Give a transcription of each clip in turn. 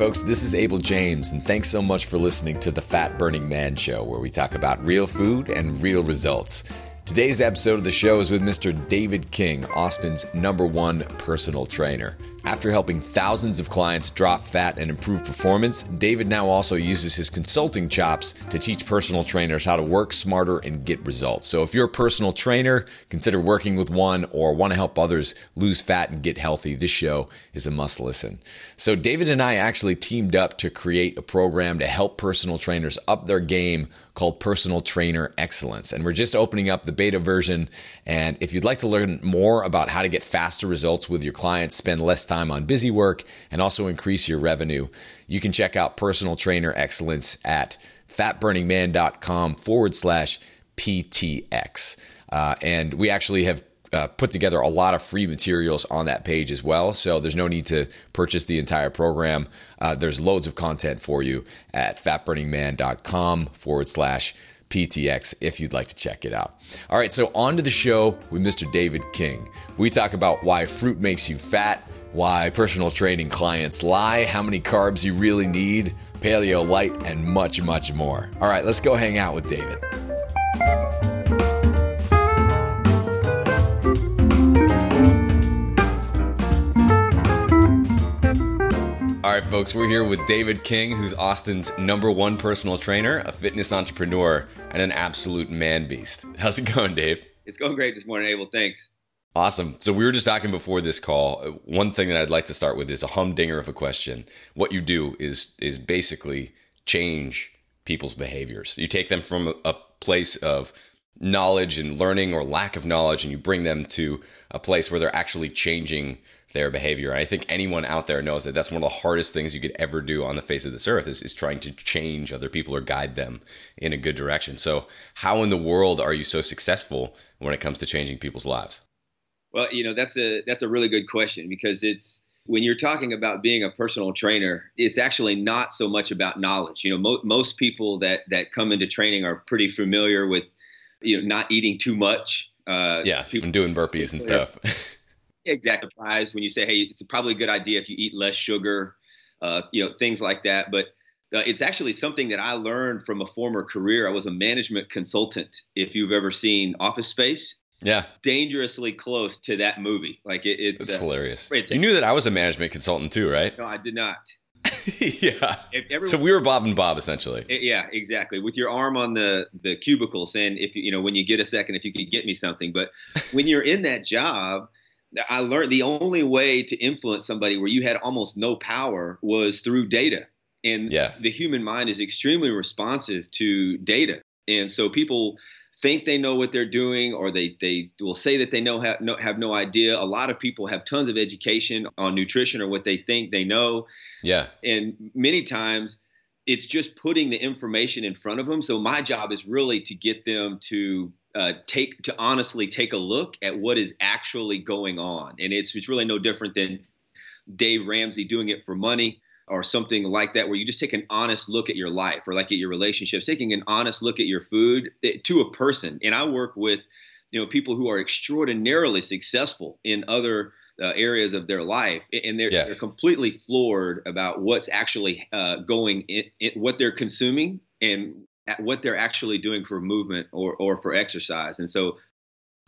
folks, this is Abel James, and thanks so much for listening to the Fat Burning Man Show, where we talk about real food and real results. Today's episode of the show is with Mr. David King, Austin's number one personal trainer. After helping thousands of clients drop fat and improve performance, David now also uses his consulting chops to teach personal trainers how to work smarter and get results. So if you're a personal trainer, consider working with one, or want to help others lose fat and get healthy, this show is a must listen. So David and I actually teamed up to create a program to help personal trainers up their game called Personal Trainer Excellence. And we're just opening up the beta version. And if you'd like to learn more about how to get faster results with your clients, spend less time on busy work, and also increase your revenue, you can check out Personal Trainer Excellence at fatburningman.com forward slash PTX. Uh, and we actually have uh, put together a lot of free materials on that page as well. So there's no need to purchase the entire program. Uh, there's loads of content for you at fatburningman.com forward slash PTX if you'd like to check it out. All right, so on to the show with Mr. David King. We talk about why fruit makes you fat, why personal training clients lie, how many carbs you really need, paleo light, and much, much more. All right, let's go hang out with David. Folks, we're here with David King, who's Austin's number one personal trainer, a fitness entrepreneur, and an absolute man beast. How's it going, Dave? It's going great this morning, Abel. Thanks. Awesome. So we were just talking before this call. One thing that I'd like to start with is a humdinger of a question. What you do is is basically change people's behaviors. You take them from a, a place of knowledge and learning or lack of knowledge and you bring them to a place where they're actually changing their behavior. I think anyone out there knows that that's one of the hardest things you could ever do on the face of this earth is, is trying to change other people or guide them in a good direction. So how in the world are you so successful when it comes to changing people's lives? Well, you know, that's a that's a really good question because it's when you're talking about being a personal trainer, it's actually not so much about knowledge. You know, mo- most people that that come into training are pretty familiar with you know not eating too much. Uh, yeah, people and doing burpees and stuff. exact when you say, hey, it's probably a good idea if you eat less sugar, uh, you know, things like that. But uh, it's actually something that I learned from a former career. I was a management consultant. If you've ever seen Office Space, yeah, dangerously close to that movie. Like it, it's it's uh, hilarious. It's, you knew that I was a management consultant too, right? No, I did not. yeah. Everyone, so we were Bob and Bob essentially. Yeah, exactly. With your arm on the the cubicle, saying if you know when you get a second, if you could get me something. But when you're in that job I learned the only way to influence somebody where you had almost no power was through data. And yeah. the human mind is extremely responsive to data. And so people think they know what they're doing or they, they will say that they know have, no have no idea. A lot of people have tons of education on nutrition or what they think they know. Yeah. And many times it's just putting the information in front of them. So my job is really to get them to uh, take to honestly take a look at what is actually going on, and it's it's really no different than Dave Ramsey doing it for money or something like that, where you just take an honest look at your life or like at your relationships, taking an honest look at your food eh, to a person. And I work with you know people who are extraordinarily successful in other uh, areas of their life, and they're, yeah. they're completely floored about what's actually uh, going in, in, what they're consuming and what they're actually doing for movement or, or for exercise. And so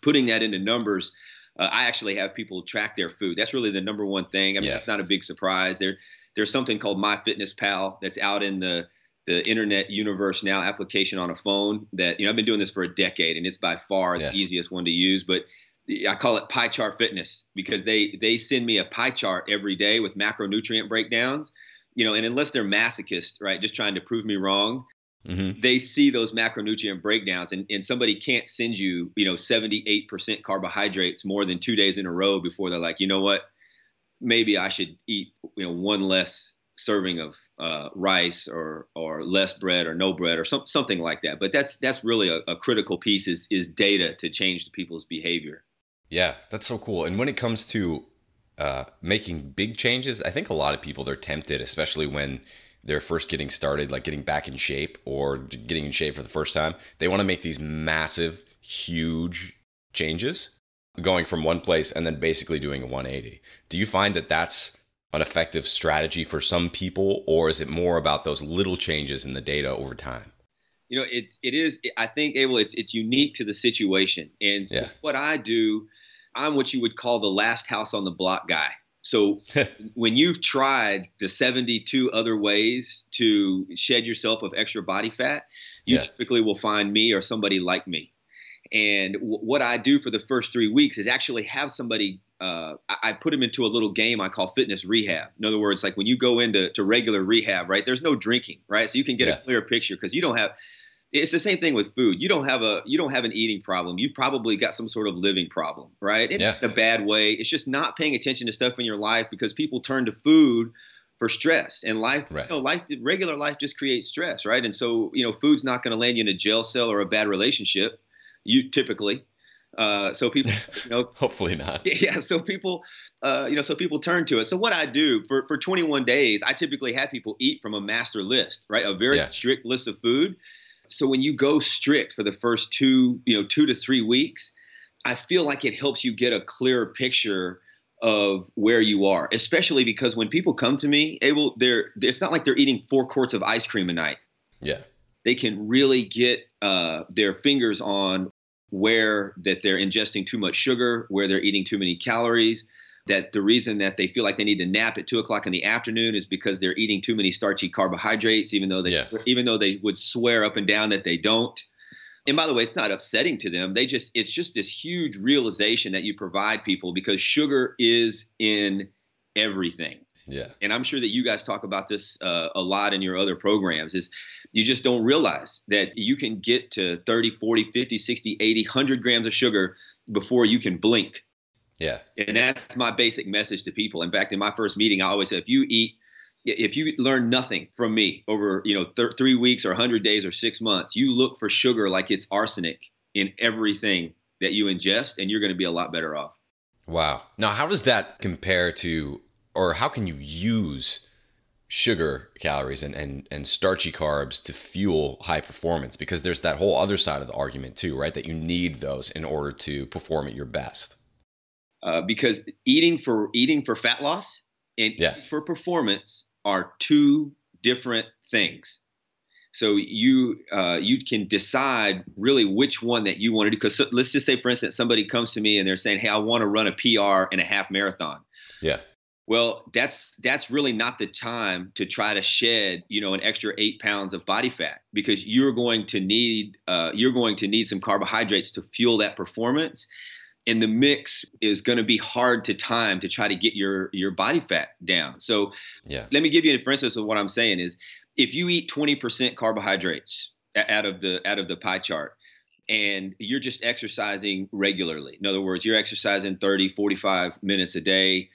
putting that into numbers, uh, I actually have people track their food. That's really the number one thing. I mean, yeah. it's not a big surprise. There, there's something called MyFitnessPal that's out in the the internet universe now application on a phone that you know I've been doing this for a decade and it's by far yeah. the easiest one to use. But I call it pie chart fitness because they they send me a pie chart every day with macronutrient breakdowns. You know, and unless they're masochist, right, just trying to prove me wrong, Mm-hmm. They see those macronutrient breakdowns, and, and somebody can't send you, you know, 78% carbohydrates more than two days in a row before they're like, you know what, maybe I should eat, you know, one less serving of uh, rice or or less bread or no bread or some, something like that. But that's that's really a, a critical piece is is data to change the people's behavior. Yeah, that's so cool. And when it comes to uh, making big changes, I think a lot of people they're tempted, especially when they're first getting started, like getting back in shape or getting in shape for the first time, they want to make these massive, huge changes, going from one place and then basically doing a 180. Do you find that that's an effective strategy for some people, or is it more about those little changes in the data over time? You know, it it is. I think Abel, it's it's unique to the situation, and yeah. what I do, I'm what you would call the last house on the block guy. So when you've tried the 72 other ways to shed yourself of extra body fat, you yeah. typically will find me or somebody like me. And w- what I do for the first three weeks is actually have somebody. Uh, I-, I put them into a little game I call fitness rehab. In other words, like when you go into to regular rehab, right? There's no drinking, right? So you can get yeah. a clear picture because you don't have it's the same thing with food. You don't have a you don't have an eating problem. You've probably got some sort of living problem, right? In yeah. a bad way. It's just not paying attention to stuff in your life because people turn to food for stress and life right. you know life regular life just creates stress right and so you know food's not going to land you in a jail cell or a bad relationship you typically uh, so people you know hopefully not yeah so people uh, you know so people turn to it so what i do for for 21 days i typically have people eat from a master list right a very yeah. strict list of food so when you go strict for the first two, you know, two to three weeks, I feel like it helps you get a clearer picture of where you are, especially because when people come to me, Abel they're it's not like they're eating four quarts of ice cream a night. Yeah. They can really get uh, their fingers on where that they're ingesting too much sugar, where they're eating too many calories, that the reason that they feel like they need to nap at two o'clock in the afternoon is because they're eating too many starchy carbohydrates, even though they yeah. even though they would swear up and down that they don't. And by the way, it's not upsetting to them. They just it's just this huge realization that you provide people because sugar is in everything. Yeah. And I'm sure that you guys talk about this uh, a lot in your other programs is you just don't realize that you can get to 30, 40, 50, 60, 80, 100 grams of sugar before you can blink. Yeah. And that's my basic message to people. In fact, in my first meeting, I always say, if you eat, if you learn nothing from me over, you know, th- three weeks or 100 days or six months, you look for sugar like it's arsenic in everything that you ingest, and you're going to be a lot better off. Wow. Now, how does that compare to, or how can you use sugar calories and, and, and starchy carbs to fuel high performance? Because there's that whole other side of the argument, too, right? That you need those in order to perform at your best uh, because eating for eating for fat loss and yeah. for performance are two different things. So you uh, you can decide really which one that you want to do. Because so, let's just say, for instance, somebody comes to me and they're saying, "Hey, I want to run a PR and a half marathon." Yeah. Well, that's that's really not the time to try to shed, you know, an extra eight pounds of body fat because you're going to need uh, you're going to need some carbohydrates to fuel that performance and the mix is going to be hard to time to try to get your your body fat down. So yeah. let me give you an for instance of what I'm saying is if you eat 20% carbohydrates out of the out of the pie chart and you're just exercising regularly. In other words, you're exercising 30, 45 minutes a day,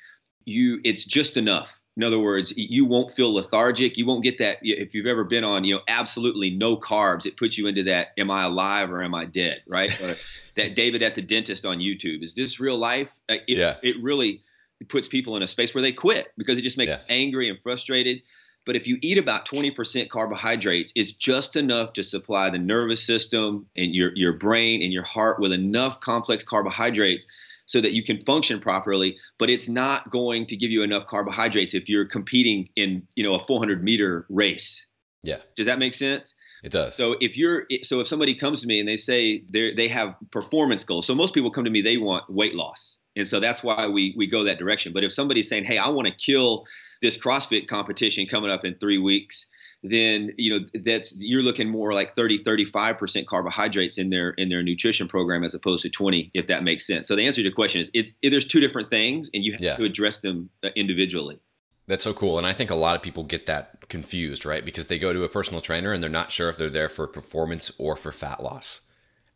you it's just enough. In other words, you won't feel lethargic. You won't get that if you've ever been on, you know, absolutely no carbs. It puts you into that am I alive or am I dead, right? that David After Dentist on YouTube. Is this real life? Uh, it, yeah. it really puts people in a space where they quit because it just makes yeah. them angry and frustrated. But if you eat about 20% carbohydrates, it's just enough to supply the nervous system and your, your brain and your heart with enough complex carbohydrates so that you can function properly. But it's not going to give you enough carbohydrates if you're competing in, you know, a 400 meter race. Yeah. Does that make sense? It does. So if you're so if somebody comes to me and they say they they have performance goals. So most people come to me they want weight loss. And so that's why we we go that direction. But if somebody's saying, "Hey, I want to kill this CrossFit competition coming up in 3 weeks," then you know that's you're looking more like 30 35% carbohydrates in their in their nutrition program as opposed to 20 if that makes sense so the answer to your question is it's it, there's two different things and you have yeah. to address them uh, individually that's so cool. And I think a lot of people get that confused, right? Because they go to a personal trainer and they're not sure if they're there for performance or for fat loss.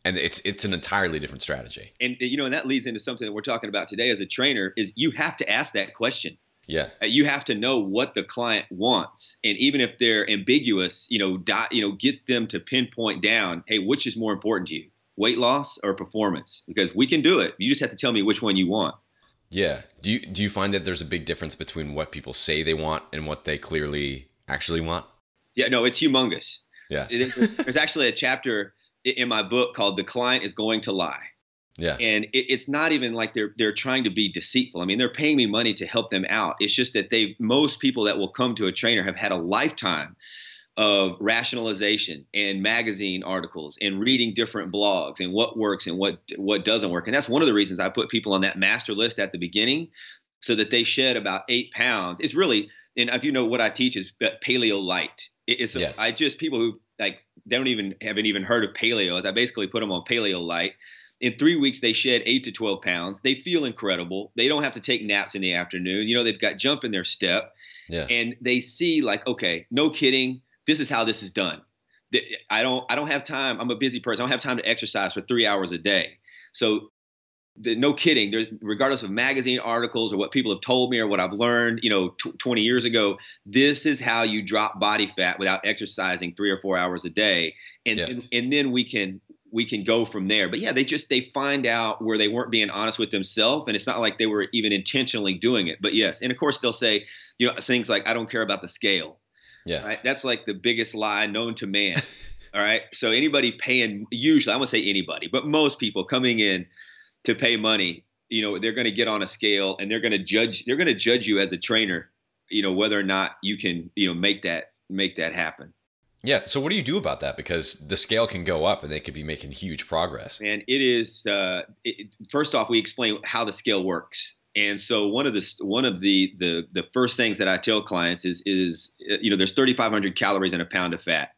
And it's it's an entirely different strategy. And you know, and that leads into something that we're talking about today as a trainer is you have to ask that question. Yeah. Uh, you have to know what the client wants. And even if they're ambiguous, you know, di- you know, get them to pinpoint down, hey, which is more important to you? Weight loss or performance? Because we can do it. You just have to tell me which one you want. Yeah. Do you do you find that there's a big difference between what people say they want and what they clearly actually want? Yeah, no, it's humongous. Yeah. there's actually a chapter in my book called "The Client is Going to Lie." Yeah. And it, it's not even like they're they're trying to be deceitful. I mean, they're paying me money to help them out. It's just that they most people that will come to a trainer have had a lifetime of rationalization and magazine articles and reading different blogs and what works and what what doesn't work. And that's one of the reasons I put people on that master list at the beginning so that they shed about eight pounds. It's really, and if you know what I teach is paleo light. It's a, yeah. I just people who like don't even haven't even heard of paleo. As I basically put them on paleo light. In three weeks, they shed eight to twelve pounds. They feel incredible. They don't have to take naps in the afternoon. You know, they've got jump in their step, yeah. and they see like, okay, no kidding this is how this is done. I don't I don't have time. I'm a busy person. I don't have time to exercise for three hours a day. So the, no kidding. There's, regardless of magazine articles or what people have told me or what I've learned, you know, t- 20 years ago, this is how you drop body fat without exercising three or four hours a day, and yeah. and, and then we can we can go from there. But yeah, they just they find out where they weren't being honest with themselves, and it's not like they were even intentionally doing it. But yes, and of course they'll say, you know, things like I don't care about the scale. Yeah. Right? That's like the biggest lie known to man. all right. So anybody paying, usually, I'm going to say anybody, but most people coming in to pay money, you know, they're going to get on a scale and they're going to judge, they're going to judge you as a trainer, you know, whether or not you can, you know, make that, make that happen. Yeah. So what do you do about that? Because the scale can go up and they could be making huge progress. And it is, uh, it, first off, we explain how the scale works. And so one of the one of the the the first things that I tell clients is is you know there's 3,500 calories in a pound of fat,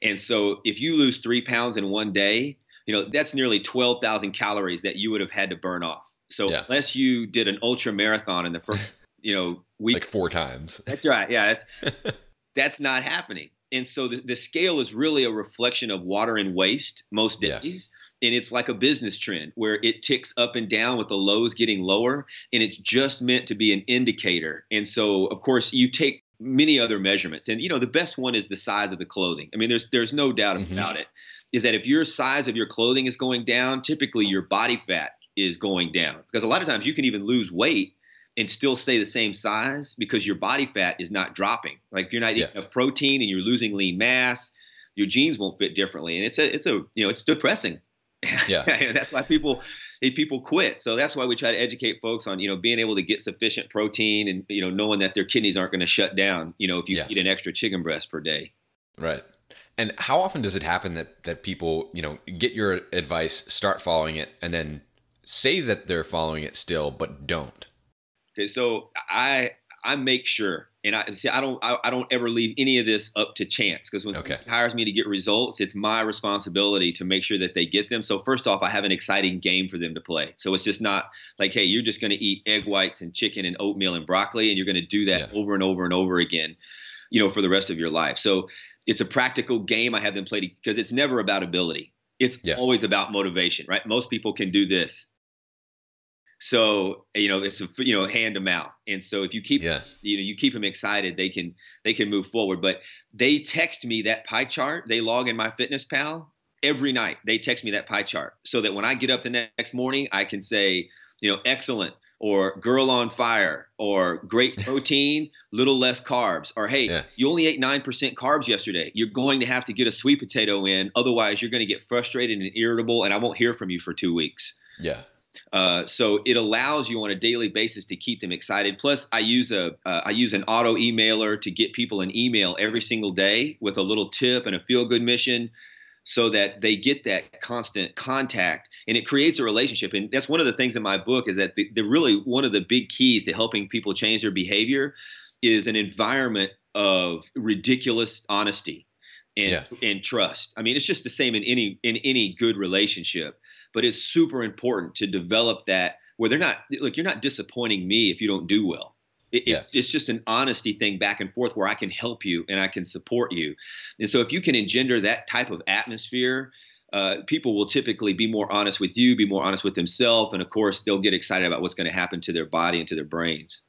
and so if you lose three pounds in one day, you know that's nearly 12,000 calories that you would have had to burn off. So yeah. unless you did an ultra marathon in the first you know week, like four times. That's right. Yeah, that's that's not happening. And so the, the scale is really a reflection of water and waste most days. Yeah and it's like a business trend where it ticks up and down with the lows getting lower and it's just meant to be an indicator. And so of course you take many other measurements. And you know the best one is the size of the clothing. I mean there's there's no doubt mm-hmm. about it is that if your size of your clothing is going down typically your body fat is going down. Because a lot of times you can even lose weight and still stay the same size because your body fat is not dropping like if you're not eating yeah. enough protein and you're losing lean mass your jeans won't fit differently and it's a it's a you know it's depressing yeah, that's why people eh, people quit. So that's why we try to educate folks on you know being able to get sufficient protein and you know knowing that their kidneys aren't going to shut down. You know if you yeah. eat an extra chicken breast per day. Right. And how often does it happen that that people you know get your advice, start following it, and then say that they're following it still, but don't? Okay, so I I make sure and I see I don't I, I, don't ever leave any of this up to chance because when okay. hires me to get results, it's my responsibility to make sure that they get them. So first off, I have an exciting game for them to play. So it's just not like, hey, you're just going to eat egg whites and chicken and oatmeal and broccoli, and you're going to do that yeah. over and over and over again, you know, for the rest of your life. So it's a practical game. I have them play because it's never about ability. It's yeah. always about motivation, right? Most people can do this so you know it's a, you know hand to mouth. And so if you keep yeah. you know you keep them excited they can they can move forward. But they text me that pie chart they log in MyFitnessPal every night. They text me that pie chart so that when i get up the next morning i can say you know excellent or girl on fire or great protein little less carbs. Or hey yeah. you only ate 9% carbs yesterday. You're going to have to get a sweet potato in. Otherwise you're going to get frustrated and irritable and i won't hear from you for two weeks. Yeah uh, so it allows you on a daily basis to keep them excited. Plus, I use a uh, I use an auto emailer to get people an email every single day with a little tip and a feel good mission, so that they get that constant contact and it creates a relationship. And that's one of the things in my book is that the, the really one of the big keys to helping people change their behavior is an environment of ridiculous honesty and yeah. and trust. I mean, it's just the same in any in any good relationship but it's super important to develop that where they're not look you're not disappointing me if you don't do well. It's, it's just an honesty thing back and forth where i can help you and i can support you. And so if you can engender that type of atmosphere uh, people will typically be more honest with you be more honest with themselves and of course they'll get excited about what's going to happen to their body and to their brains.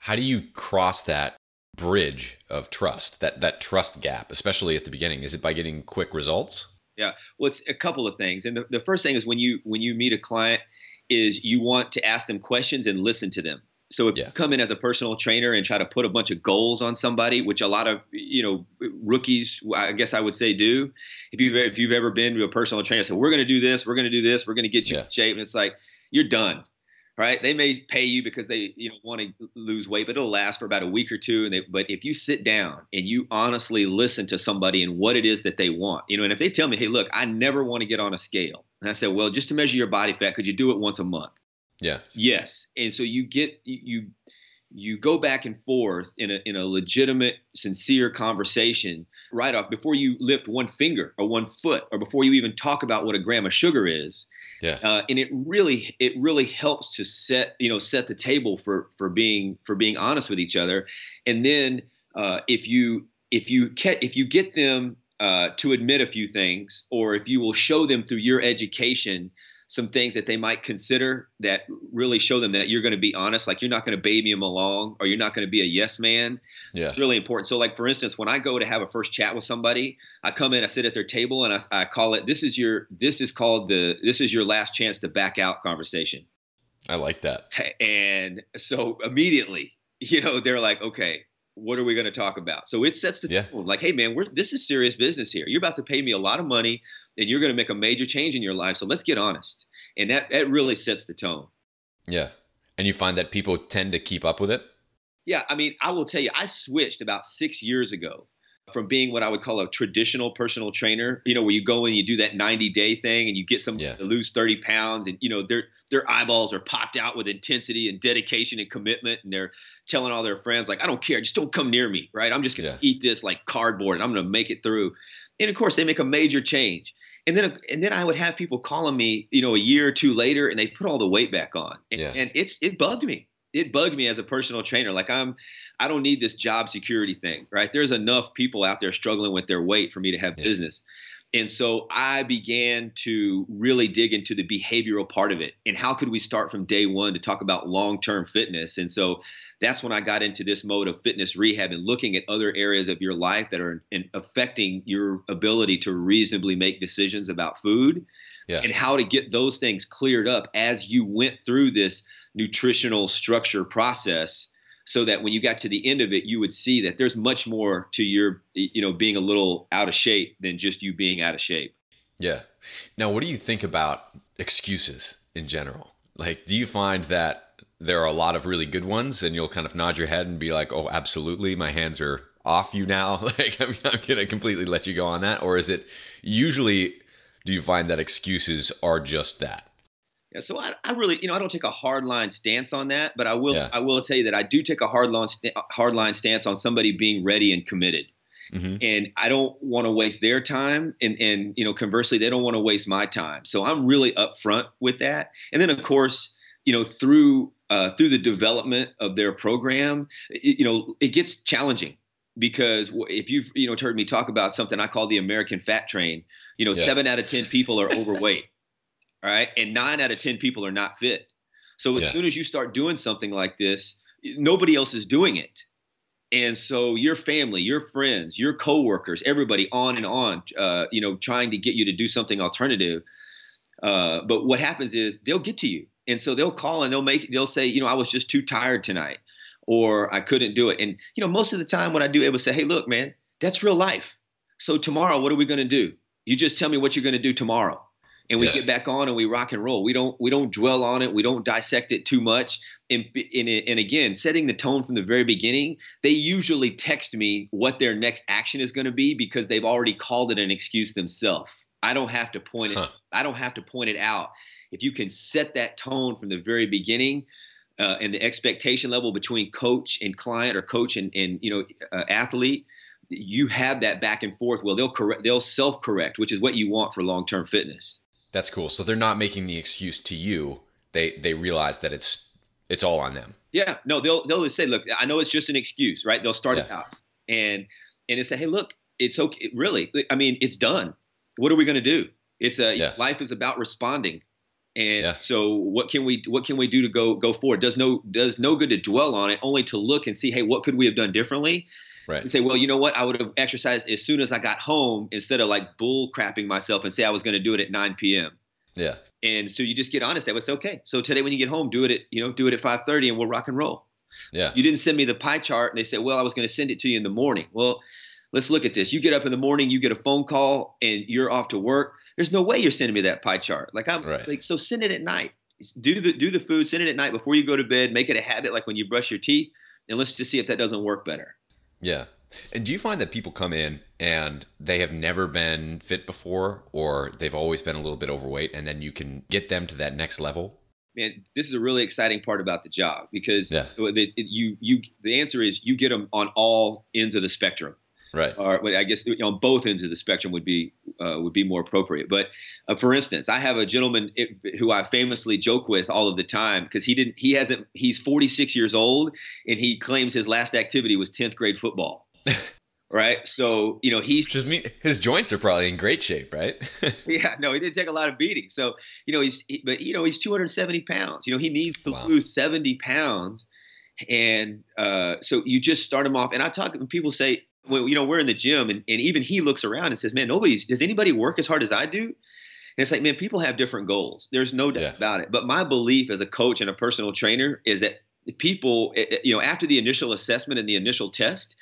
How do you cross that bridge of trust that that trust gap especially at the beginning? Is it by getting quick results yeah. Well, it's a couple of things. And the, the first thing is when you when you meet a client is you want to ask them questions and listen to them. So if Yeah. you come in as a personal trainer and try to put a bunch of goals on somebody, which a lot of you know rookies, I guess I would say, do. If you've if you've ever been to a personal trainer, say we're going to do this, we're going to do this, we're going to get you Yeah. in shape, and it's like you're done, right? They may pay you because they you know want to lose weight, but it'll last for about a week or two. And they, but if you sit down and you honestly listen to somebody and what it is that they want, you know, and if they tell me, hey, look, I never want to get on a scale, and I said, well, just to measure your body fat, could you do it once a month? Yeah. Yes, and so you get you you- you go back and forth in a in a legitimate, sincere conversation right off before you lift one finger or one foot or before you even talk about what a gram of sugar is. Yeah. Uh, and it really it really helps to set you know set the table for for being for being honest with each other, and then uh, if you if you get if you get them uh, to admit a few things, or if you will show them through your education some things that they might consider that really show them that you're going to be honest, like you're not going to baby them along, or you're not going to be a yes man. Yeah. It's really important. So, like for instance, when I go to have a first chat with somebody, I come in, I sit at their table, and I, I call it. This is your. This is called the. This is your last chance to back out conversation. I like that. And so immediately, you know, they're like, okay, what are we going to talk about? So it sets the Yeah. tone. Like, hey, man, we're this is serious business here. You're about to pay me a lot of money, and you're going to make a major change in your life. So let's get honest. And that that really sets the tone. Yeah. And you find that people tend to keep up with it? Yeah, I mean, I will tell you, I switched about six years ago from being what I would call a traditional personal trainer, you know, where you go and you do that 90 day thing and you get somebody Yeah. to lose 30 pounds and, you know, their, their eyeballs are popped out with intensity and dedication and commitment. And they're telling all their friends, like, I don't care, just don't come near me, right? I'm just going to Yeah. eat this like cardboard and I'm going to make it through. And of course, they make a major change. And then, and then I would have people calling me, you know, a year or two later, and they put all the weight back on, and, Yeah. and it's it bugged me. It bugged me as a personal trainer. Like I'm, I don't need this job security thing, right? There's enough people out there struggling with their weight for me to have Yeah. business. And so I began to really dig into the behavioral part of it. And how could we start from day one to talk about long term fitness? And so that's when I got into this mode of fitness rehab and looking at other areas of your life that are in, affecting your ability to reasonably make decisions about food Yeah. and how to get those things cleared up as you went through this nutritional structure process so that when you got to the end of it you would see that there's much more to your you know being a little out of shape than just you being out of shape Yeah. Now, what do you think about excuses in general? Like, do you find that there are a lot of really good ones and you'll kind of nod your head and be like, oh, absolutely, my hands are off you now? Like, I'm, I'm to completely let you go on that? Or is it usually, do you find that excuses are just that? yeah so I, I really you know i don't take a hard line stance on that but i will Yeah. i will tell you that i do take a hard line hard line stance on somebody being ready and committed hmm and I don't want to waste their time, and and you know conversely, they don't want to waste my time. So I'm really upfront with that. And then of course, you know through uh, through the development of their program, it, you know it gets challenging because if you've you know heard me talk about something I call the American Fat Train, you know Yeah. seven out of ten people are overweight, all right, and nine out of ten people are not fit. So as Yeah. soon as you start doing something like this, nobody else is doing it. And so your family, your friends, your coworkers, everybody on and on, uh, you know, trying to get you to do something alternative. Uh, but what happens is they'll get to you. And so they'll call and they'll make, they'll say, you know, I was just too tired tonight or I couldn't do it. And, you know, most of the time what I do, Abel to say, hey, look, man, that's real life. So tomorrow, what are we going to do? You just tell me what you're going to do tomorrow. And we Yeah. get back on and we rock and roll. We don't we don't dwell on it. We don't dissect it too much. And, and, and again, setting the tone from the very beginning, they usually text me what their next action is going to be because they've already called it an excuse themselves. I don't have to point it. Huh. I don't have to point it out. If you can set that tone from the very beginning, uh, and the expectation level between coach and client, or coach and, and you know uh, athlete, you have that back and forth. Well, they'll correct. They'll self correct, which is what you want for long term fitness. That's cool. So they're not making the excuse to you. They they realize that it's it's all on them. Yeah, no, they'll they'll just say, look, I know it's just an excuse, right? They'll start it out and and they say, hey, look, it's okay. Really, I mean, it's done. What are we going to do? It's a Yeah. life is about responding, and Yeah. so what can we what can we do to go go forward? Does no does no good to dwell on it, only to look and see, hey, what could we have done differently? Right. And say, well, you know what? I would have exercised as soon as I got home instead of like bull crapping myself and say I was going to do it at 9 p.m. Yeah. And so you just get honest. That was okay. So today when you get home, do it at you know do it at 5:30 and we'll rock and roll. Yeah. You didn't send me the pie chart, and they said, well, I was going to send it to you in the morning. Well, let's look at this. You get up in the morning, you get a phone call, and you're off to work. There's no way you're sending me that pie chart. Like I'm Right. like, so send it at night. Do the do the food, send it at night before you go to bed. Make it a habit, like when you brush your teeth, and let's just see if that doesn't work better. Yeah. And do you find that people come in and they have never been fit before or they've always been a little bit overweight and then you can get them to that next level? man, this is a really exciting part about the job because Yeah. the, you you the answer is you get them on all ends of the spectrum, Right. or I guess on both ends of the spectrum would be uh, would be more appropriate. But uh, for instance, I have a gentleman who I famously joke with all of the time because he didn't he hasn't he's 46 years old and he claims his last activity was 10th grade football. Right, so you know he's is me his joints are probably in great shape, right? Yeah, no, he didn't take a lot of beating. So, you know, he's, he, but you know, he's 270 pounds. You know, he needs to Wow. lose 70 pounds. And uh, so you just start him off. And I talk, and people say, well, you know, we're in the gym, and, and even he looks around and says, man, nobody's, does anybody work as hard as I do? And it's like, man, people have different goals. There's no doubt Yeah. about it. But my belief as a coach and a personal trainer is that people, eh, eh, you know, after the initial assessment and the initial test,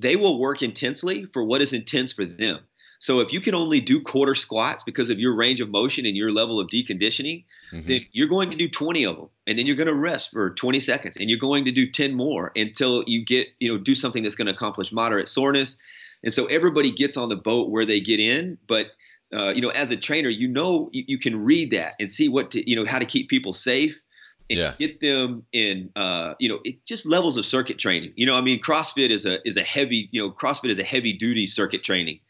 they will work intensely for what is intense for them. So if you can only do quarter squats because of your range of motion and your level of deconditioning, Mhm. then you're going to do 20 of them and then you're going to rest for 20 seconds and you're going to do 10 more until you get, you know, do something that's going to accomplish moderate soreness. And so everybody gets on the boat where they get in, but uh, you know, as a trainer, you know, you, you can read that and see what to, you know, how to keep people safe and Yeah. get them in, uh, you know, it just levels of circuit training. You know, I mean, CrossFit is a is a heavy, you know, CrossFit is a heavy duty circuit training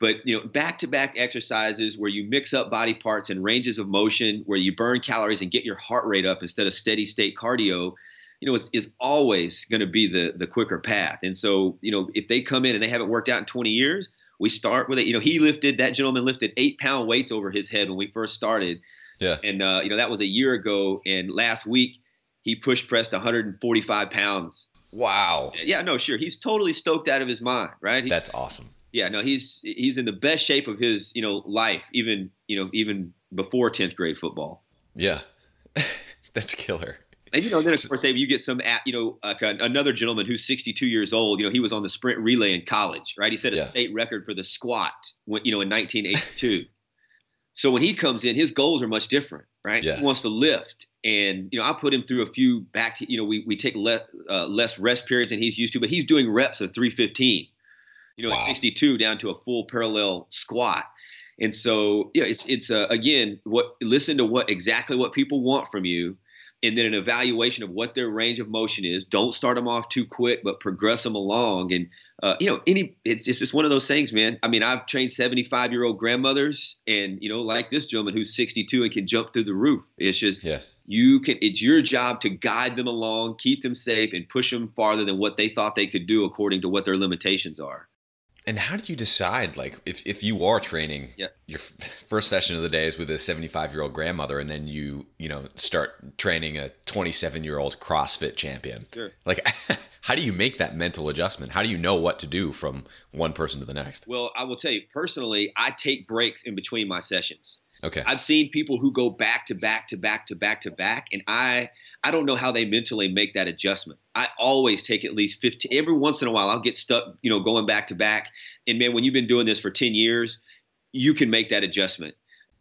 but you know back to back exercises where you mix up body parts and ranges of motion where you burn calories and get your heart rate up instead of steady state cardio you know is, is always going to be the the quicker path and so you know if they come in and they haven't worked out in 20 years we start with it you know he lifted that gentleman lifted eight pound weights over his head when we first started Yeah. and uh, you know that was a year ago and last week he push pressed 145 pounds Wow. yeah no sure he's totally stoked out of his mind right He- That's awesome. Yeah, no, he's he's in the best shape of his you know life, even you know even before tenth grade football. Yeah. That's killer. And you know, then of course, you get some you know like another gentleman who's 62 years old. You know, he was on the sprint relay in college, right? He set a Yeah. state record for the squat, when, you know, in 1982. so when he comes in, his goals are much different, right? Yeah. He wants to lift, and you know, I put him through a few back. To, you know, we we take less uh, less rest periods than he's used to, but he's doing reps of 315. You know, Wow. at 62 down to a full parallel squat. And so, yeah, it's it's uh, again what listen to what exactly what people want from you, and then an evaluation of what their range of motion is. Don't start them off too quick, but progress them along. And uh, you know, any it's it's just one of those things, man. I mean, I've trained 75 year old grandmothers, and you know, like this gentleman who's 62 and can jump through the roof. It's just Yeah. you can. It's your job to guide them along, keep them safe, and push them farther than what they thought they could do according to what their limitations are. And how do you decide, like, if, if you are training, Yeah. your f- first session of the day is with a 75 year old grandmother, and then you, you know, start training a 27 year old CrossFit champion? Sure. Like, how do you make that mental adjustment? How do you know what to do from one person to the next? Well, I will tell you personally, I take breaks in between my sessions. Okay. I've seen people who go back to back to back to back to back, and I I don't know how they mentally make that adjustment. I always take at least 15 every once in a while I'll get stuck, you know, going back to back. And man, when you've been doing this for 10 years, you can make that adjustment.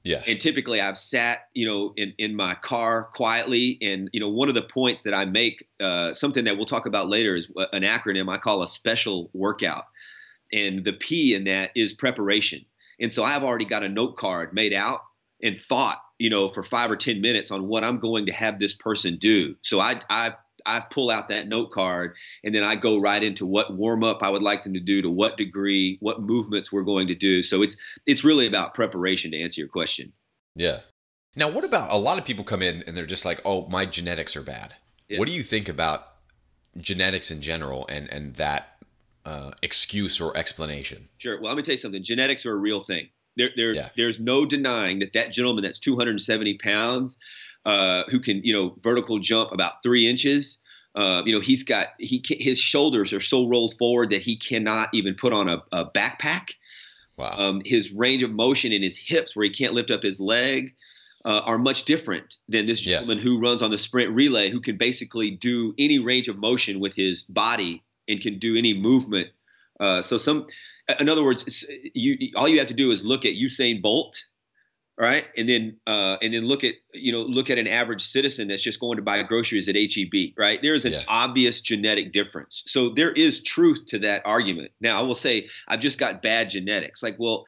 Yeah. And typically I've sat, you know, in, in my car quietly. And, you know, one of the points that I make, uh, something that we'll talk about later is an acronym I call a special workout. And the P in that is preparation. And so I've already got a note card made out and thought, you know, for five or 10 minutes on what I'm going to have this person do. So I, I, I pull out that note card and then I go right into what warm up I would like them to do, to what degree, what movements we're going to do. So it's it's really about preparation to answer your question. Yeah. Now, what about a lot of people come in and they're just like, oh, my genetics are bad. Yeah. What do you think about genetics in general and, and that uh, excuse or explanation? Sure. Well, let me tell you something. Genetics are a real thing. There, there, Yeah. there's no denying that that gentleman that's 270 pounds, uh, who can, you know, vertical jump about three inches. Uh, you know, he's got he his shoulders are so rolled forward that he cannot even put on a, a backpack. Wow. Um, his range of motion in his hips, where he can't lift up his leg. uh, are much different than this gentleman yeah. who runs on the sprint relay, who can basically do any range of motion with his body and can do any movement. Uh, so some, in other words, you all you have to do is look at Usain Bolt, right, and then uh, and then look at you know look at an average citizen that's just going to buy groceries at HEB, right? There is an yeah. obvious genetic difference. So there is truth to that argument. Now I will say I've just got bad genetics. Like, well,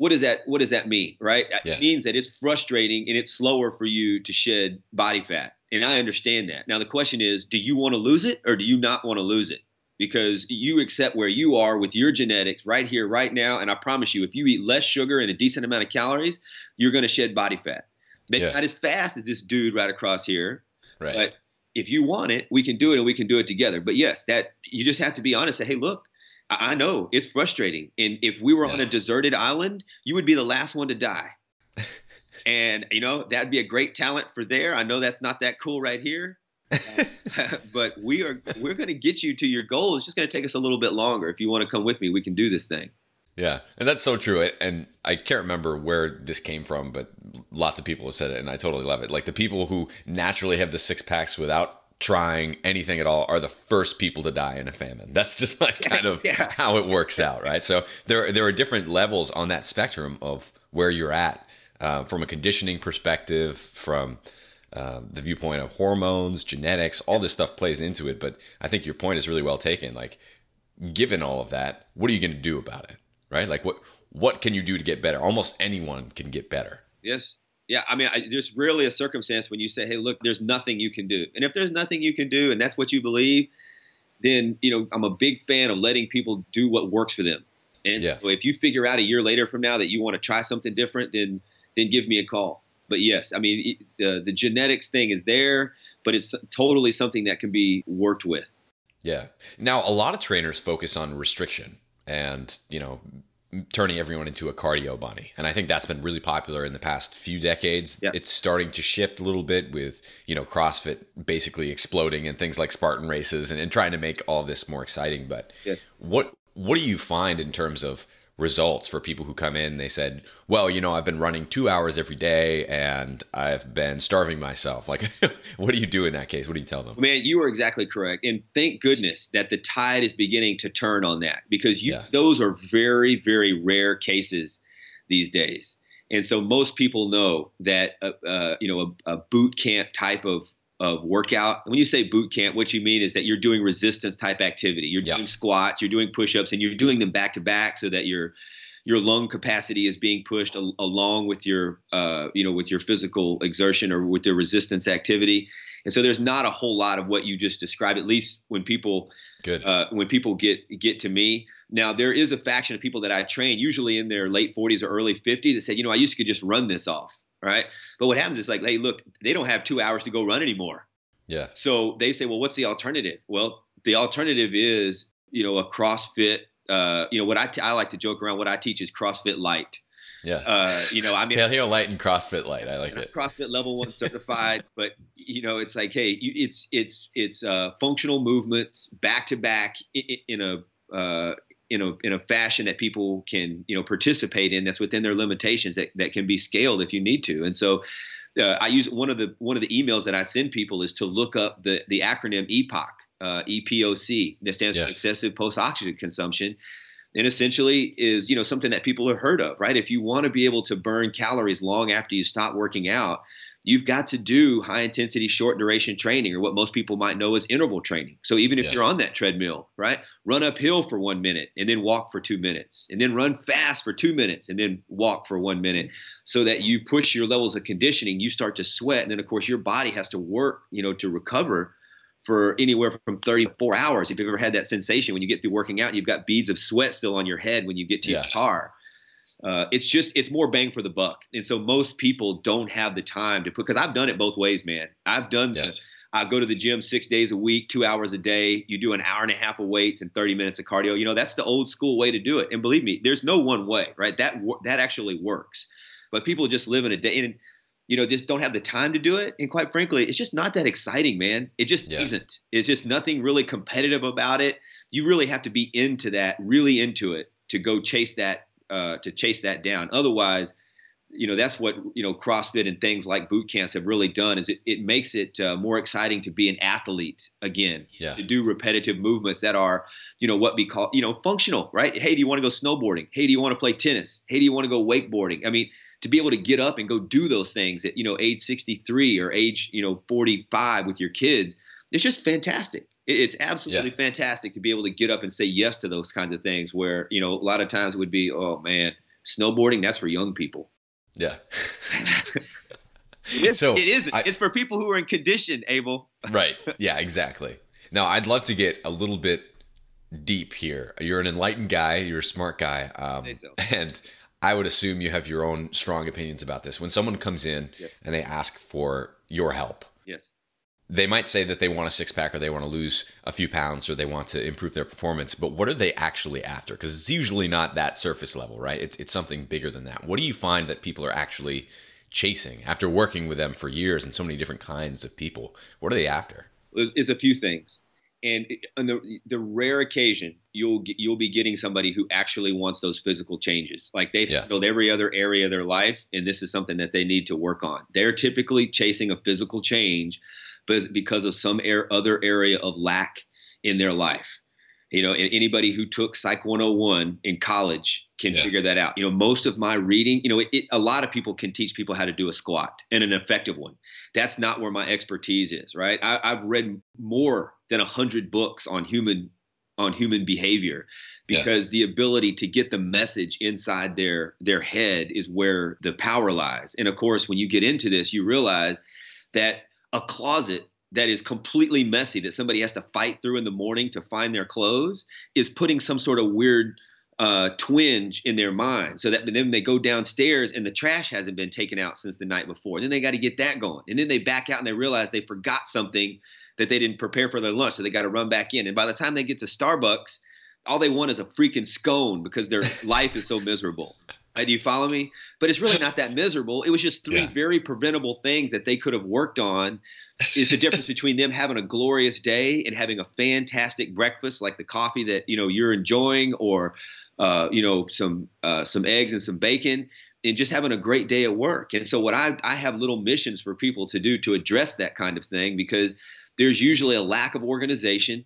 what does that what does that mean right yeah. it means that it's frustrating and it's slower for you to shed body fat and i understand that now the question is do you want to lose it or do you not want to lose it because you accept where you are with your genetics right here right now and i promise you if you eat less sugar and a decent amount of calories you're going to shed body fat maybe yeah. not as fast as this dude right across here right. but if you want it we can do it and we can do it together but yes that you just have to be honest say hey look I know it's frustrating. And if we were yeah. on a deserted island, you would be the last one to die. and you know that'd be a great talent for there. I know that's not that cool right here, but we are we're going to get you to your goal. It's just going to take us a little bit longer. If you want to come with me, we can do this thing. Yeah, and that's so true. And I can't remember where this came from, but lots of people have said it, and I totally love it. Like the people who naturally have the six packs without trying anything at all are the first people to die in a famine. That's just like kind of yeah. how it works out, right? So there there are different levels on that spectrum of where you're at uh, from a conditioning perspective, from uh, the viewpoint of hormones, genetics, all this stuff plays into it. But I think your point is really well taken. Like, given all of that, what are you going to do about it, right? Like, what what can you do to get better? Almost anyone can get better. Yes, yeah, I mean, I, there's rarely a circumstance when you say, "Hey, look, there's nothing you can do." And if there's nothing you can do, and that's what you believe, then you know I'm a big fan of letting people do what works for them. And yeah. so if you figure out a year later from now that you want to try something different, then then give me a call. But yes, I mean, the the genetics thing is there, but it's totally something that can be worked with. Yeah. Now, a lot of trainers focus on restriction and you know turning everyone into a cardio bunny. And I think that's been really popular in the past few decades. Yep. It's starting to shift a little bit with, you know, CrossFit basically exploding and things like Spartan races and, and trying to make all this more exciting. But yes. what what do you find in terms of results for people who come in. They said, "Well, you know, I've been running two hours every day, and I've been starving myself." Like, what do you do in that case? What do you tell them? Man, you are exactly correct, and thank goodness that the tide is beginning to turn on that because you, yeah. those are very, very rare cases these days. And so most people know that uh, uh, you know a, a boot camp type of of workout. When you say boot camp, what you mean is that you're doing resistance type activity. You're doing squats, you're doing push-ups, and you're doing them back to back so that your your lung capacity is being pushed al- along with your uh, you know with your physical exertion or with your resistance activity. And so there's not a whole lot of what you just described. At least when people Good. Uh, when people get get to me. Now there is a faction of people that I train, usually in their late 40s or early 50s, that said, you know, I used to just run this off right? But what happens is like, hey, look, they don't have two hours to go run anymore. Yeah. So they say, well, what's the alternative? Well, the alternative is, you know, a CrossFit. Uh, you know, what I, t- I like to joke around. What I teach is CrossFit Light. Yeah. Uh, you know, I mean, Paleo Light and CrossFit Light. I like it. CrossFit Level One certified, but you know, it's like, hey, you, it's it's it's uh, functional movements back to back in a uh, in a in a fashion that people can you know participate in that's within their limitations that, that can be scaled if you need to. And so uh, I use one of the one of the emails that I send people is to look up the the acronym EPOC uh, EPOC that stands yeah. for excessive post oxygen consumption. And essentially is you know something that people have heard of right? If you want to be able to burn calories long after you stop working out you've got to do high intensity, short duration training, or what most people might know as interval training. So even if yeah. you're on that treadmill, right, run uphill for one minute and then walk for two minutes, and then run fast for two minutes and then walk for one minute, so that you push your levels of conditioning. You start to sweat, and then of course your body has to work, you know, to recover for anywhere from 34 hours. If you've ever had that sensation when you get through working out, you've got beads of sweat still on your head when you get to yeah. your car uh, it's just it's more bang for the buck. And so most people don't have the time to put because i've done it both ways man. I've done yeah. the, i go to the gym six days a week two hours a day. You do an hour and a half of weights and 30 minutes of cardio. You know that's the old school way to do it. And believe me there's no one way right? That that actually works. But people just live in a day and you know just don't have the time to do it. And quite frankly it's just not that exciting man. It just yeah. isn't. It's just nothing really competitive about it. You really have to be into that really into it to go chase that uh, to chase that down. Otherwise, you know that's what you know CrossFit and things like boot camps have really done is it, it makes it uh, more exciting to be an athlete again yeah. to do repetitive movements that are you know what we call you know functional right? Hey do you want to go snowboarding? Hey do you want to play tennis? Hey do you want to go wakeboarding? I mean to be able to get up and go do those things at you know age 63 or age you know 45 with your kids it's just fantastic it's absolutely yeah. fantastic to be able to get up and say yes to those kinds of things where you know a lot of times it would be oh man snowboarding that's for young people yeah. it's, so it isn't. I, it's for people who are in condition, Abel. right. Yeah, exactly. Now, I'd love to get a little bit deep here. You're an enlightened guy. You're a smart guy. Um, Say so. And I would assume you have your own strong opinions about this. When someone comes in yes. and they ask for your help, yes, they might say that they want a six pack or they want to lose a few pounds or they want to improve their performance. But what are they actually after? Because it's usually not that surface level, right? It's it's something bigger than that. What do you find that people are actually chasing after working with them for years and so many different kinds of people? What are they after? Is a few things. And on the, the rare occasion, you'll you'll be getting somebody who actually wants those physical changes. Like they've yeah. handled every other area of their life, and this is something that they need to work on. They're typically chasing a physical change because of some air, other area of lack in their life. You know, anybody who took Psych 101 in college can yeah. figure that out. You know, most of my reading, you know, it, it, a lot of people can teach people how to do a squat and an effective one. That's not where my expertise is, right? I, have read more than a hundred books on human on human behavior because yeah. the ability to get the message inside their their head is where the power lies. And of course, when you get into this, you realize that a closet that is completely messy that somebody has to fight through in the morning to find their clothes is putting some sort of weird uh, twinge in their mind. So that then they go downstairs and the trash hasn't been taken out since the night before. And then they got to get that going. And then they back out and they realize they forgot something that they didn't prepare for their lunch. So they got to run back in. And by the time they get to Starbucks, all they want is a freaking scone because their life is so miserable. Do you follow me? But it's really not that miserable. It was just three yeah. very preventable things that they could have worked on. Is the difference between them having a glorious day and having a fantastic breakfast, like the coffee that you know you're enjoying, or uh, you know some uh, some eggs and some bacon, and just having a great day at work. And so, what I I have little missions for people to do to address that kind of thing because there's usually a lack of organization.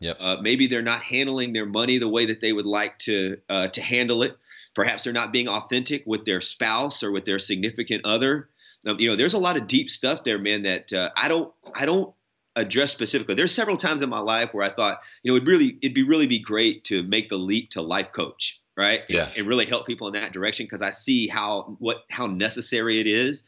Yep. Uh, maybe they're not handling their money the way that they would like to uh, to handle it. Perhaps they're not being authentic with their spouse or with their significant other. Um, you know, there's a lot of deep stuff there, man. That uh, I don't I don't address specifically. There's several times in my life where I thought, you know, it'd really it'd be really be great to make the leap to life coach, right? Yeah. And really help people in that direction because I see how what how necessary it is.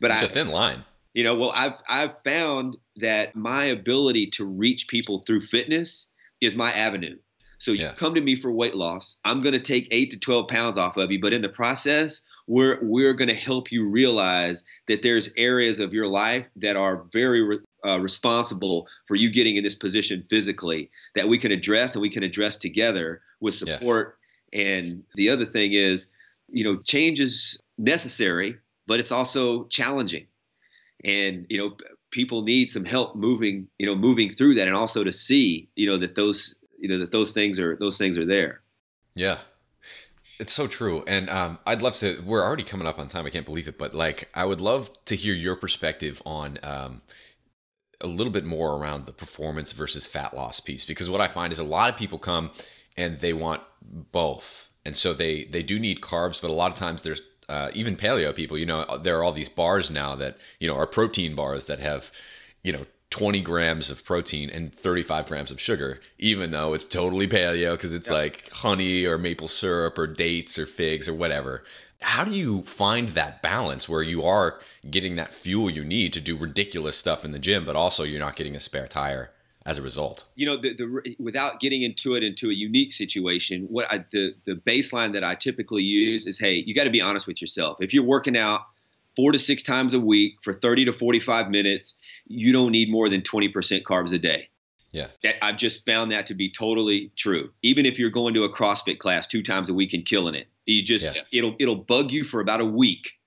But it's I, a thin line. You know, well, I've I've found that my ability to reach people through fitness is my avenue. So you yeah. come to me for weight loss. I'm going to take eight to 12 pounds off of you, but in the process, we're we're going to help you realize that there's areas of your life that are very re- uh, responsible for you getting in this position physically that we can address and we can address together with support. Yeah. And the other thing is, you know, change is necessary, but it's also challenging and you know people need some help moving you know moving through that and also to see you know that those you know that those things are those things are there. Yeah. It's so true. And um, i'd love to we're already coming up on time. I can't believe it but like i would love to hear your perspective on um, a little bit more around the performance versus fat loss piece because what i find is a lot of people come and they want both. And so they they do need carbs but a lot of times there's uh, even paleo people, you know, there are all these bars now that, you know, are protein bars that have, you know, 20 grams of protein and 35 grams of sugar, even though it's totally paleo because it's yep. like honey or maple syrup or dates or figs or whatever. How do you find that balance where you are getting that fuel you need to do ridiculous stuff in the gym, but also you're not getting a spare tire? As a result? You know, the, the, without getting into it into a unique situation, what I, the the baseline that I typically use is, hey, you got to be honest with yourself. If you're working out four to six times a week for 30 to 45 minutes, you don't need more than 20% carbs a day. Yeah. That I've just found that to be totally true. Even if you're going to a CrossFit class two times a week and killing it, you just yeah. it'll it'll bug you for about a week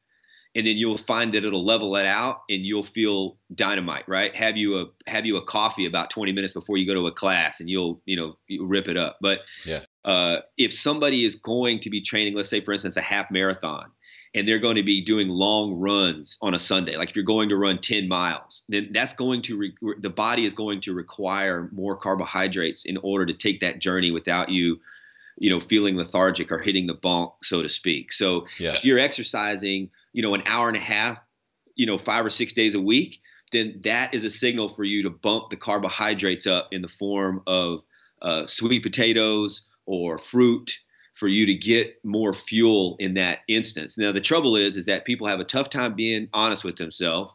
and then you'll find that it'll level it out and you'll feel dynamite right? Have you a have you a coffee about 20 minutes before you go to a class and you'll you know you rip it up. But yeah. uh, if somebody is going to be training let's say for instance a half marathon and they're going to be doing long runs on a Sunday, like if you're going to run 10 miles, then that's going to re- the body is going to require more carbohydrates in order to take that journey without you you know feeling lethargic or hitting the bonk so to speak so yeah. if you're exercising you know an hour and a half you know five or six days a week then that is a signal for you to bump the carbohydrates up in the form of uh, sweet potatoes or fruit for you to get more fuel in that instance. Now the trouble is is that people have a tough time being honest with themselves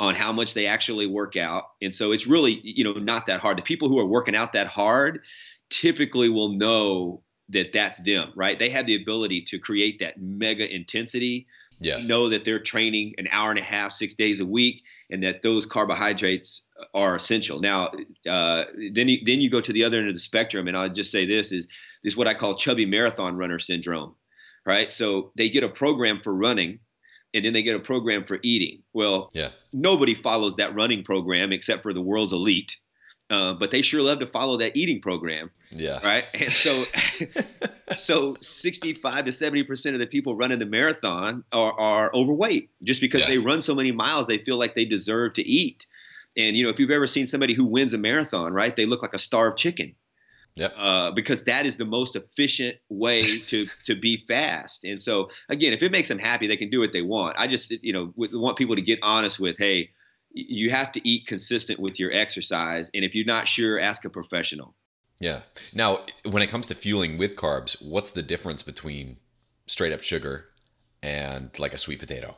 on how much they actually work out. And so it's really, you know, not that hard. The people who are working out that hard typically will know that that's them, right? They have the ability to create that mega intensity. Yeah. know that they're training an hour and a half, six days a week, and that those carbohydrates are essential. Now, uh, then you, then you go to the other end of the spectrum, and I'll just say this is is what I call chubby marathon runner syndrome, right? So they get a program for running, and then they get a program for eating. Well, yeah. nobody follows that running program except for the world's elite. Uh, but they sure love to follow that eating program. Yeah. Right. And so, so 65 to 70% of the people running the marathon are, are overweight just because yeah. they run so many miles, they feel like they deserve to eat. And, you know, if you've ever seen somebody who wins a marathon, right, they look like a starved chicken. Yep. Uh, because that is the most efficient way to to be fast. And so again, if it makes them happy, they can do what they want. I just you know want people to get honest with, hey, you have to eat consistent with your exercise, and if you're not sure, ask a professional. Yeah. Now, when it comes to fueling with carbs, what's the difference between straight up sugar and like a sweet potato?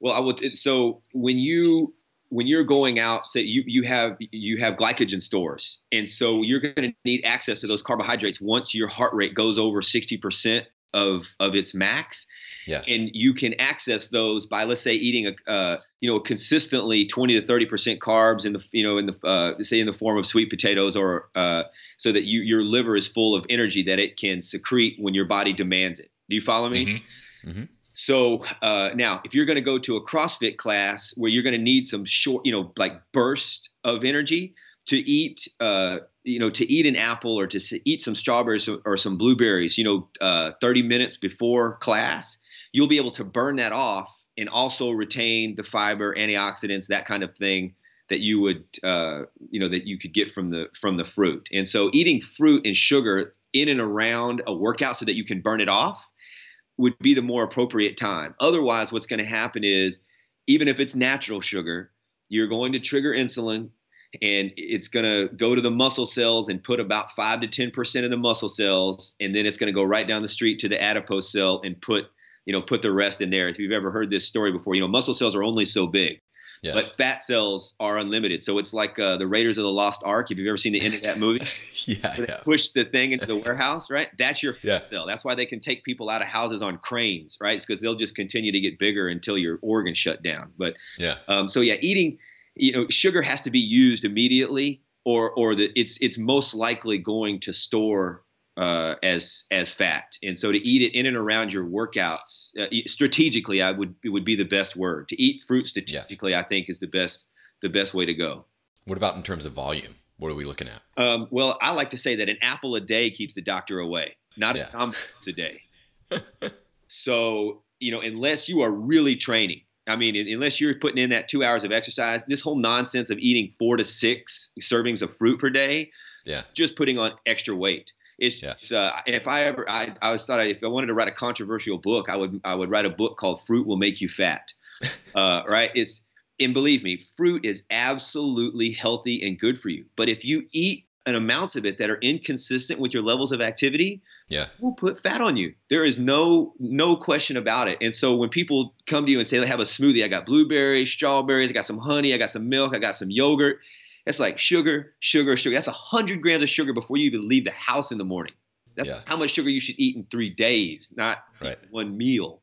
Well, I would. So when you when you're going out, say you you have you have glycogen stores, and so you're going to need access to those carbohydrates once your heart rate goes over sixty percent of of its max. Yeah. And you can access those by let's say eating a uh, you know consistently 20 to 30 percent carbs in the you know in the uh, say in the form of sweet potatoes or uh, so that you your liver is full of energy that it can secrete when your body demands it. Do you follow me? Mm-hmm. Mm-hmm. So uh, now, if you're going to go to a CrossFit class where you're going to need some short, you know, like burst of energy to eat, uh, you know, to eat an apple or to eat some strawberries or some blueberries, you know, uh, 30 minutes before class, you'll be able to burn that off and also retain the fiber, antioxidants, that kind of thing that you would, uh, you know, that you could get from the from the fruit. And so, eating fruit and sugar in and around a workout so that you can burn it off would be the more appropriate time. Otherwise, what's going to happen is even if it's natural sugar, you're going to trigger insulin and it's going to go to the muscle cells and put about 5 to 10% of the muscle cells and then it's going to go right down the street to the adipose cell and put you know put the rest in there if you've ever heard this story before you know muscle cells are only so big yeah. But fat cells are unlimited. So it's like uh, the Raiders of the Lost Ark. If you've ever seen the end of that movie, yeah, yeah. push the thing into the warehouse, right? That's your fat yeah. cell. That's why they can take people out of houses on cranes, right? Because they'll just continue to get bigger until your organs shut down. But yeah, um, so yeah, eating, you know, sugar has to be used immediately, or or that it's it's most likely going to store uh, as as fat. And so to eat it in and around your workouts uh, strategically, I would it would be the best word. To eat fruit strategically, yeah. I think is the best the best way to go. What about in terms of volume? What are we looking at? Um, well, I like to say that an apple a day keeps the doctor away, not yeah. a a day. so you know, unless you are really training. I mean, unless you're putting in that two hours of exercise, this whole nonsense of eating four to six servings of fruit per day, yeah, just putting on extra weight. It's, yeah. it's uh, if I ever I, I was thought I, if I wanted to write a controversial book, I would I would write a book called Fruit Will Make You Fat. uh, right? It's and believe me, fruit is absolutely healthy and good for you. But if you eat an amounts of it that are inconsistent with your levels of activity, yeah, will put fat on you. There is no no question about it. And so when people come to you and say they have a smoothie, I got blueberries, strawberries, I got some honey, I got some milk, I got some yogurt. It's like sugar, sugar, sugar. That's 100 grams of sugar before you even leave the house in the morning. That's yeah. how much sugar you should eat in three days, not right. one meal.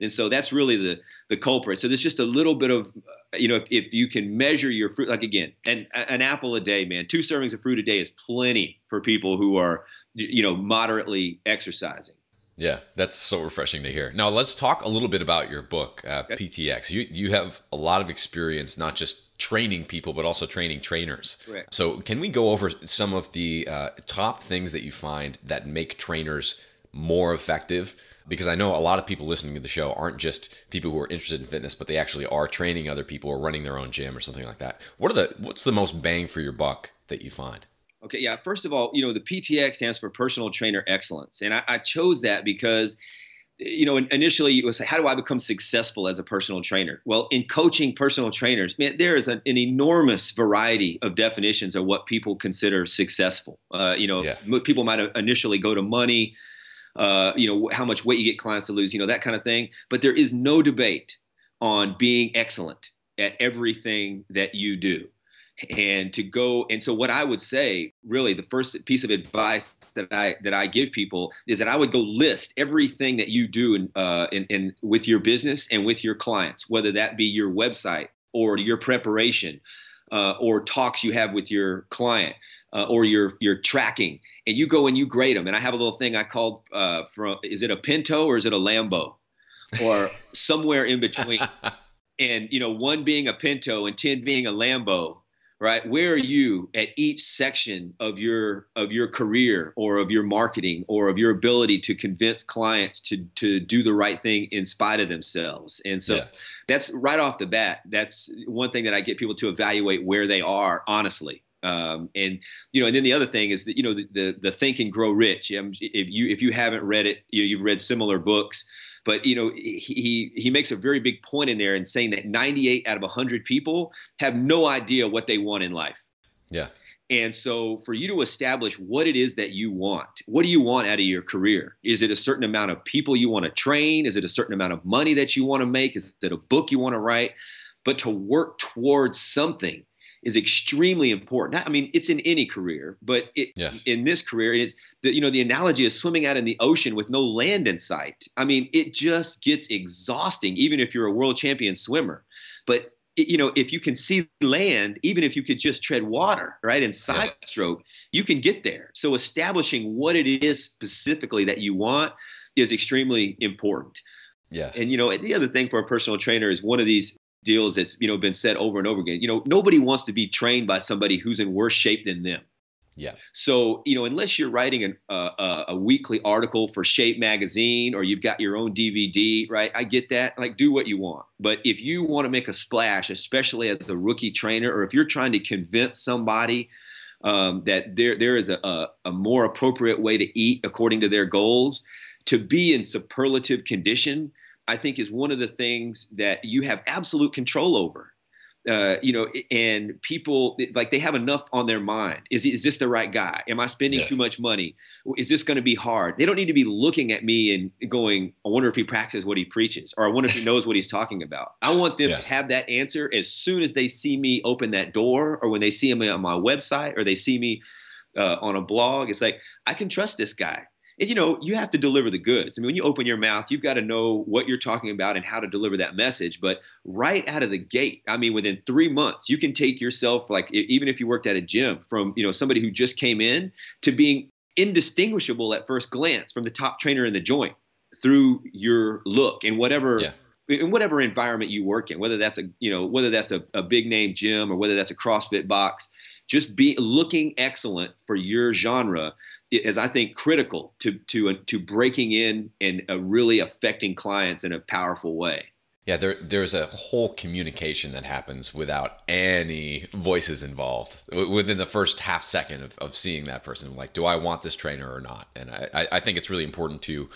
And so that's really the the culprit. So there's just a little bit of, uh, you know, if, if you can measure your fruit, like again, an an apple a day, man, two servings of fruit a day is plenty for people who are, you know, moderately exercising. Yeah, that's so refreshing to hear. Now let's talk a little bit about your book, uh, okay. PTX. You you have a lot of experience, not just training people, but also training trainers. Correct. So can we go over some of the uh, top things that you find that make trainers more effective because I know a lot of people listening to the show aren't just people who are interested in fitness, but they actually are training other people or running their own gym or something like that. What are the what's the most bang for your buck that you find? Okay, yeah. First of all, you know the PTX stands for Personal Trainer Excellence, and I, I chose that because you know, initially it was how do I become successful as a personal trainer? Well, in coaching personal trainers, man, there is an, an enormous variety of definitions of what people consider successful. Uh, you know, yeah. people might initially go to money, uh, you know, how much weight you get clients to lose, you know, that kind of thing. But there is no debate on being excellent at everything that you do and to go and so what i would say really the first piece of advice that i that i give people is that i would go list everything that you do in, uh, in, in with your business and with your clients whether that be your website or your preparation uh, or talks you have with your client uh, or your your tracking and you go and you grade them and i have a little thing i called uh, from is it a pinto or is it a lambo? Or somewhere in between. And you know one being a pinto and 10 being a lambo right where are you at each section of your of your career or of your marketing or of your ability to convince clients to to do the right thing in spite of themselves and so yeah. that's right off the bat that's one thing that i get people to evaluate where they are honestly um, and you know, and then the other thing is that you know the the, the Think and Grow Rich. If you if you haven't read it, you know, you've read similar books. But you know, he he makes a very big point in there in saying that 98 out of 100 people have no idea what they want in life. Yeah. And so, for you to establish what it is that you want, what do you want out of your career? Is it a certain amount of people you want to train? Is it a certain amount of money that you want to make? Is it a book you want to write? But to work towards something is extremely important. I mean, it's in any career, but it, yeah. in this career, it's the, you know the analogy is swimming out in the ocean with no land in sight. I mean, it just gets exhausting, even if you're a world champion swimmer. But it, you know, if you can see land, even if you could just tread water, right, in side yeah. stroke, you can get there. So establishing what it is specifically that you want is extremely important. Yeah. And you know, the other thing for a personal trainer is one of these deals that's you know been said over and over again. You know, nobody wants to be trained by somebody who's in worse shape than them. Yeah. So you know, unless you're writing an, uh, a weekly article for Shape magazine or you've got your own DVD, right? I get that. Like, do what you want. But if you want to make a splash, especially as a rookie trainer, or if you're trying to convince somebody um, that there there is a, a, a more appropriate way to eat according to their goals, to be in superlative condition I think is one of the things that you have absolute control over. Uh, you know, and people like they have enough on their mind. Is is this the right guy? Am I spending yeah. too much money? Is this going to be hard? They don't need to be looking at me and going, "I wonder if he practices what he preaches," or "I wonder if he knows what he's talking about." I want them yeah. to have that answer as soon as they see me open that door, or when they see me on my website, or they see me uh, on a blog. It's like I can trust this guy and you know you have to deliver the goods. I mean when you open your mouth you've got to know what you're talking about and how to deliver that message but right out of the gate i mean within three months you can take yourself like even if you worked at a gym from you know somebody who just came in to being indistinguishable at first glance from the top trainer in the joint through your look and whatever yeah. in whatever environment you work in, whether that's a you know whether that's a, a big name gym or whether that's a CrossFit box, just be looking excellent for your genre is I think critical to to uh, to breaking in and uh, really affecting clients in a powerful way. Yeah, there there's a whole communication that happens without any voices involved within the first half second of, of seeing that person. Like, do I want this trainer or not? And I, I think it's really important to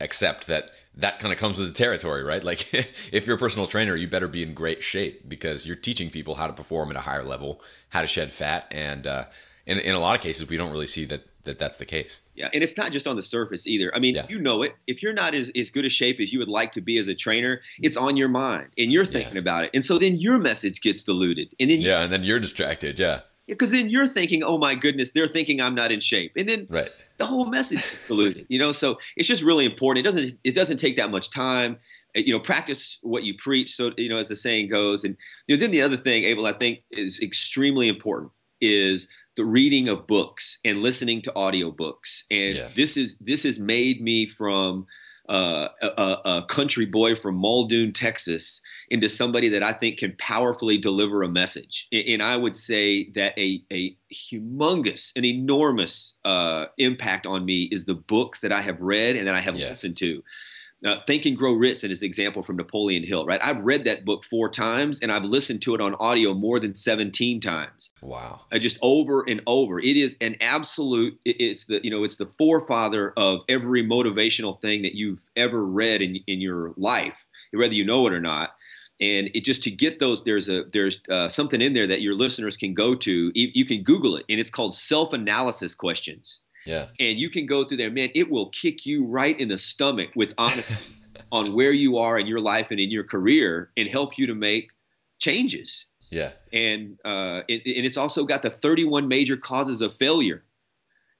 accept that that kind of comes with the territory, right? Like, if you're a personal trainer, you better be in great shape because you're teaching people how to perform at a higher level, how to shed fat, and uh, in in a lot of cases, we don't really see that that that's the case. Yeah, and it's not just on the surface either. I mean, yeah. you know it. If you're not as, as good a shape as you would like to be as a trainer, it's on your mind and you're thinking yeah. about it. And so then your message gets diluted. And then Yeah, and then you're distracted. Yeah. Because then you're thinking, oh my goodness, they're thinking I'm not in shape. And then right. the whole message gets diluted. You know, so it's just really important. It doesn't it doesn't take that much time. Uh, you know, practice what you preach. So, you know, as the saying goes. And you know, then the other thing, Abel, I think is extremely important is the reading of books and listening to audiobooks. And yeah. this is this has made me from uh, a, a, country boy from Muldoon, Texas, into somebody that I think can powerfully deliver a message. And I would say that a, a humongous, an enormous uh, impact on me is the books that I have read and that I have yeah. listened to. Uh, Think and Grow Rich is an example from Napoleon Hill, right? I've read that book four times and I've listened to it on audio more than 17 times. Wow. Uh, just over and over. It is an absolute, it, it's the, you know, it's the forefather of every motivational thing that you've ever read in, in your life, whether you know it or not. And it just to get those, there's a there's uh, something in there that your listeners can go to. You can Google it, and it's called self-analysis questions. Yeah. And you can go through there, man. It will kick you right in the stomach with honesty on where you are in your life and in your career, and help you to make changes. Yeah. And uh, it, and it's also got the 31 major causes of failure.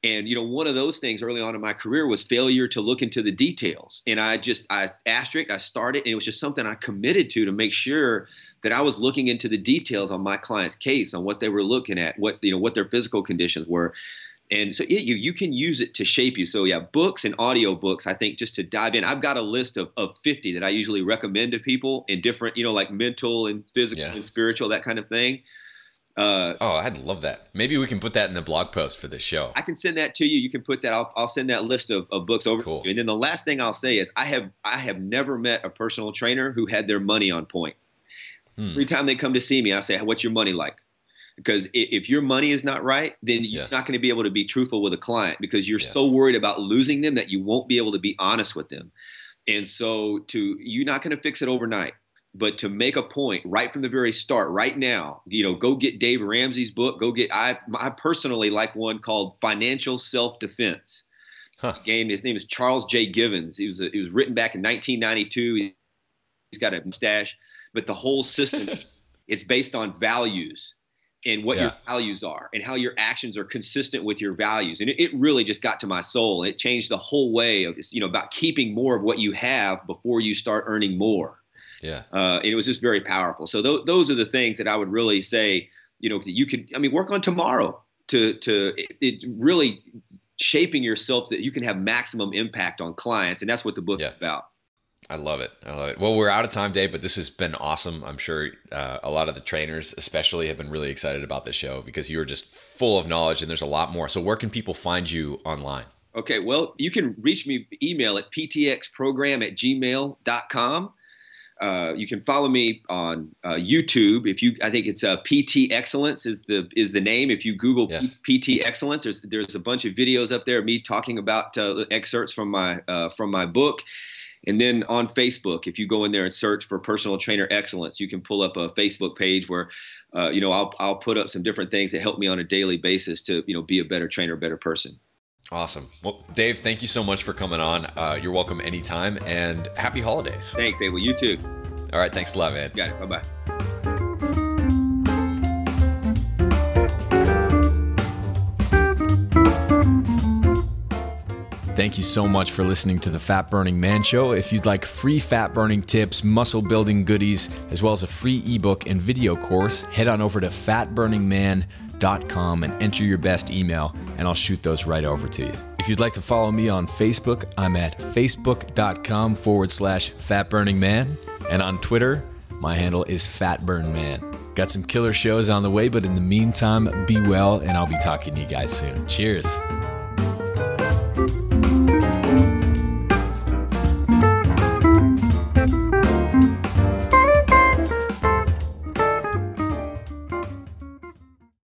And you know, one of those things early on in my career was failure to look into the details. And I just I asterisk, I started, and it was just something I committed to to make sure that I was looking into the details on my client's case, on what they were looking at, what you know, what their physical conditions were. And so it, you you can use it to shape you. So yeah, books and audio books. I think just to dive in, I've got a list of, of 50 that I usually recommend to people in different, you know, like mental and physical yeah. and spiritual, that kind of thing. Uh, oh, I'd love that. Maybe we can put that in the blog post for the show. I can send that to you. You can put that. I'll, I'll send that list of, of books over cool. to you. And then the last thing I'll say is I have I have never met a personal trainer who had their money on point. Hmm. Every time they come to see me, I say, "What's your money like?" Because if your money is not right, then you're yeah. not going to be able to be truthful with a client because you're yeah. so worried about losing them that you won't be able to be honest with them. And so, to you're not going to fix it overnight but to make a point right from the very start right now you know go get dave ramsey's book go get i, I personally like one called financial self-defense huh. game his name is charles j givens he was a, it was written back in 1992 he's got a mustache but the whole system it's based on values and what yeah. your values are and how your actions are consistent with your values and it, it, really just got to my soul it changed the whole way of you know about keeping more of what you have before you start earning more yeah. Uh, and it was just very powerful. So th- those are the things that I would really say, you know, you could, I mean, work on tomorrow to, to it, it really shaping yourself so that you can have maximum impact on clients. And that's what the book's yeah. about. I love it. I love it. Well, we're out of time, Dave, but this has been awesome. I'm sure uh, a lot of the trainers, especially, have been really excited about this show because you are just full of knowledge and there's a lot more. So, where can people find you online? Okay, well, you can reach me email at ptxprogram at gmail.com. Uh, you can follow me on uh, YouTube. If you, I think it's uh, PT Excellence is the is the name. If you Google yeah. P- PT Excellence, there's there's a bunch of videos up there of me talking about uh, excerpts from my uh, from my book. And then on Facebook, if you go in there and search for Personal Trainer Excellence, you can pull up a Facebook page where, uh, you know, I'll I'll put up some different things that help me on a daily basis to you know be a better trainer, better person. Awesome. Well, Dave, thank you so much for coming on. Uh, you're welcome anytime and happy holidays. Thanks, Abel. You too. All right. Thanks a lot, man. Got it. Bye bye. Thank you so much for listening to the Fat Burning Man Show. If you'd like free fat burning tips, muscle building goodies, as well as a free ebook and video course, head on over to fatburningman.com com and enter your best email, and I'll shoot those right over to you. If you'd like to follow me on Facebook, I'm at facebook.com forward slash fatburningman. And on Twitter, my handle is fatburnman. Got some killer shows on the way, but in the meantime, be well, and I'll be talking to you guys soon. Cheers.